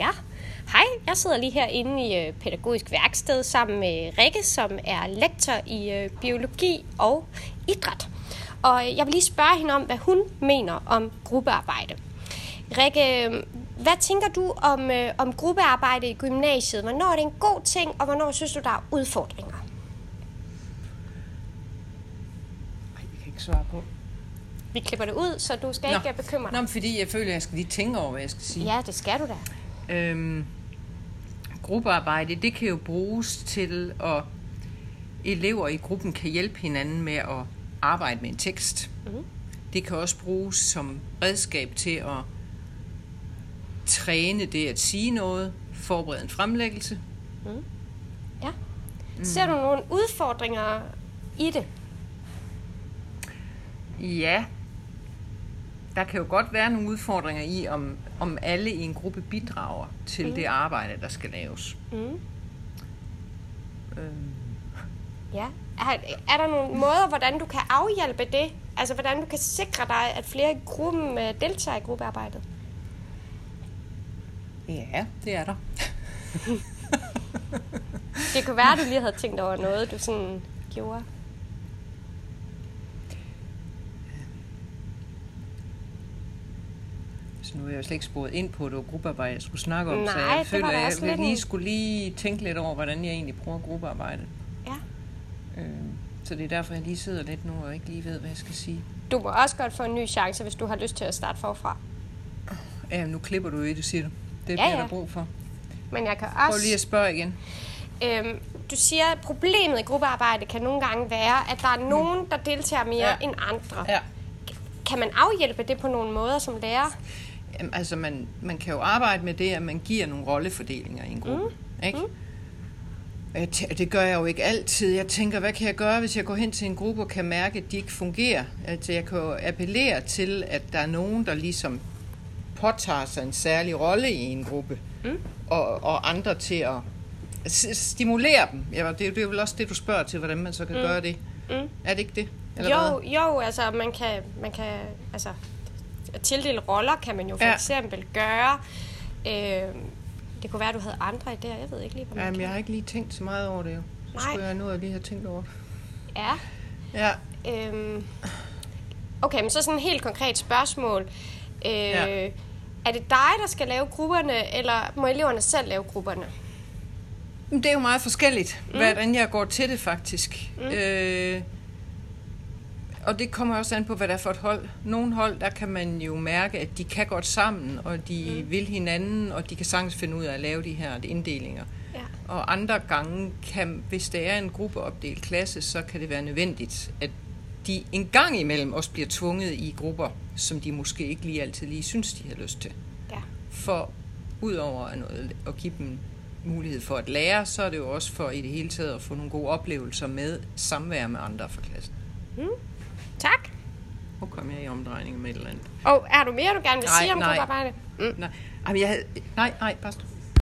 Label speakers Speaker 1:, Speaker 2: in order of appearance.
Speaker 1: Ja, hej. Jeg sidder lige herinde i øh, pædagogisk værksted sammen med Rikke, som er lektor i øh, biologi og idræt. Og øh, jeg vil lige spørge hende om, hvad hun mener om gruppearbejde. Rikke, hvad tænker du om, øh, om gruppearbejde i gymnasiet? Hvornår er det en god ting, og hvornår synes du, der er udfordringer?
Speaker 2: Ej, jeg kan ikke svare på.
Speaker 1: Vi klipper det ud, så du skal
Speaker 2: Nå.
Speaker 1: ikke bekymre
Speaker 2: Nå,
Speaker 1: dig.
Speaker 2: men fordi jeg føler, at jeg skal lige tænke over, hvad jeg skal sige.
Speaker 1: Ja, det skal du da.
Speaker 2: Øhm, gruppearbejde, det kan jo bruges til, at elever i gruppen kan hjælpe hinanden med at arbejde med en tekst.
Speaker 1: Mhm.
Speaker 2: Det kan også bruges som redskab til at træne det at sige noget, forberede en fremlæggelse.
Speaker 1: Ja. Ser du nogle udfordringer i det?
Speaker 2: Ja, der kan jo godt være nogle udfordringer i, om, om alle i en gruppe bidrager til mm. det arbejde, der skal laves.
Speaker 1: Mm.
Speaker 2: Øhm,
Speaker 1: Ja. Er, er der nogle måder, hvordan du kan afhjælpe det? Altså, hvordan du kan sikre dig, at flere i gruppen øh, deltager i gruppearbejdet?
Speaker 2: ja, det er der.
Speaker 1: Det kunne være, at du lige havde tænkt over noget, du sådan gjorde.
Speaker 2: Så nu er jeg jo slet ikke sporet ind på, at det var gruppearbejde, jeg skulle snakke om, så
Speaker 1: Nej,
Speaker 2: jeg
Speaker 1: det
Speaker 2: føler, at jeg lige
Speaker 1: en-
Speaker 2: skulle lige tænke lidt over, hvordan jeg egentlig bruger gruppearbejde.
Speaker 1: Ja.
Speaker 2: Øh, så det er derfor, jeg lige sidder lidt nu og ikke lige ved, hvad jeg skal sige.
Speaker 1: Du må også godt få en ny chance, hvis du har lyst til at starte forfra.
Speaker 2: Ja, nu klipper du i det, siger du. Det
Speaker 1: Ja,
Speaker 2: bliver
Speaker 1: ja.
Speaker 2: der brug for.
Speaker 1: Men jeg kan
Speaker 2: Prøv
Speaker 1: også...
Speaker 2: lige at spørge igen.
Speaker 1: Øhm, du siger, at problemet i gruppearbejde kan nogle gange være, at der er nogen, der deltager mere
Speaker 2: ja.
Speaker 1: end andre.
Speaker 2: Ja.
Speaker 1: Kan man afhjælpe det på nogle måder som lærer?
Speaker 2: Altså, man, man kan jo arbejde med det, at man giver nogle rollefordelinger i en gruppe. Mm. Ikke? Mm. Det gør jeg jo ikke altid. Jeg tænker, hvad kan jeg gøre, hvis jeg går hen til en gruppe og kan mærke, at de ikke fungerer? Altså, jeg kan jo appellere til, at der er nogen, der ligesom påtager sig en særlig rolle i en gruppe, mm. og, og andre til at stimulere dem. Ja, det, det er vel også det, du spørger til, hvordan man så kan mm. gøre det.
Speaker 1: Mm.
Speaker 2: Er det ikke det?
Speaker 1: Jo,
Speaker 2: hvad?
Speaker 1: jo, altså man kan, man kan altså, at tildele roller kan man jo for
Speaker 2: Ja.
Speaker 1: eksempel gøre. Øh, det kunne være, at du havde andre idéer. Jeg ved ikke lige, hvad man
Speaker 2: Jamen,
Speaker 1: kan.
Speaker 2: jeg har ikke lige tænkt så meget over det jo. Så
Speaker 1: Nej.
Speaker 2: skulle jeg nu lige have tænkt over det.
Speaker 1: Ja.
Speaker 2: Ja,
Speaker 1: Øhm, okay, men så sådan et helt konkret spørgsmål. Øh,
Speaker 2: Ja.
Speaker 1: Er det dig, der skal lave grupperne, eller må eleverne selv lave grupperne?
Speaker 2: Det er jo meget forskelligt, mm. hvordan jeg går til det faktisk. Mm. Øh, og det kommer også an på, hvad der er for et hold. Nogle hold, der kan man jo mærke, at de kan godt sammen, og de mm. vil hinanden, og de kan sagtens finde ud af at lave de her inddelinger.
Speaker 1: Ja.
Speaker 2: Og andre gange, kan, hvis det er en gruppeopdelt klasse, så kan det være nødvendigt, at de en gang imellem også bliver tvunget i grupper, som de måske ikke lige altid lige synes, de har lyst til.
Speaker 1: Ja.
Speaker 2: For udover at, noget, at give dem mulighed for at lære, så er det jo også for i det hele taget at få nogle gode oplevelser med samvær med andre fra klassen.
Speaker 1: Tak.
Speaker 2: Nu kom jeg i omdrejning med et eller andet.
Speaker 1: Og er du mere, du gerne vil
Speaker 2: Nej,
Speaker 1: sige om
Speaker 2: nej.
Speaker 1: gruppearbejde? Mm.
Speaker 2: Nej, Jamen, jeg havde, nej, nej, bare stop.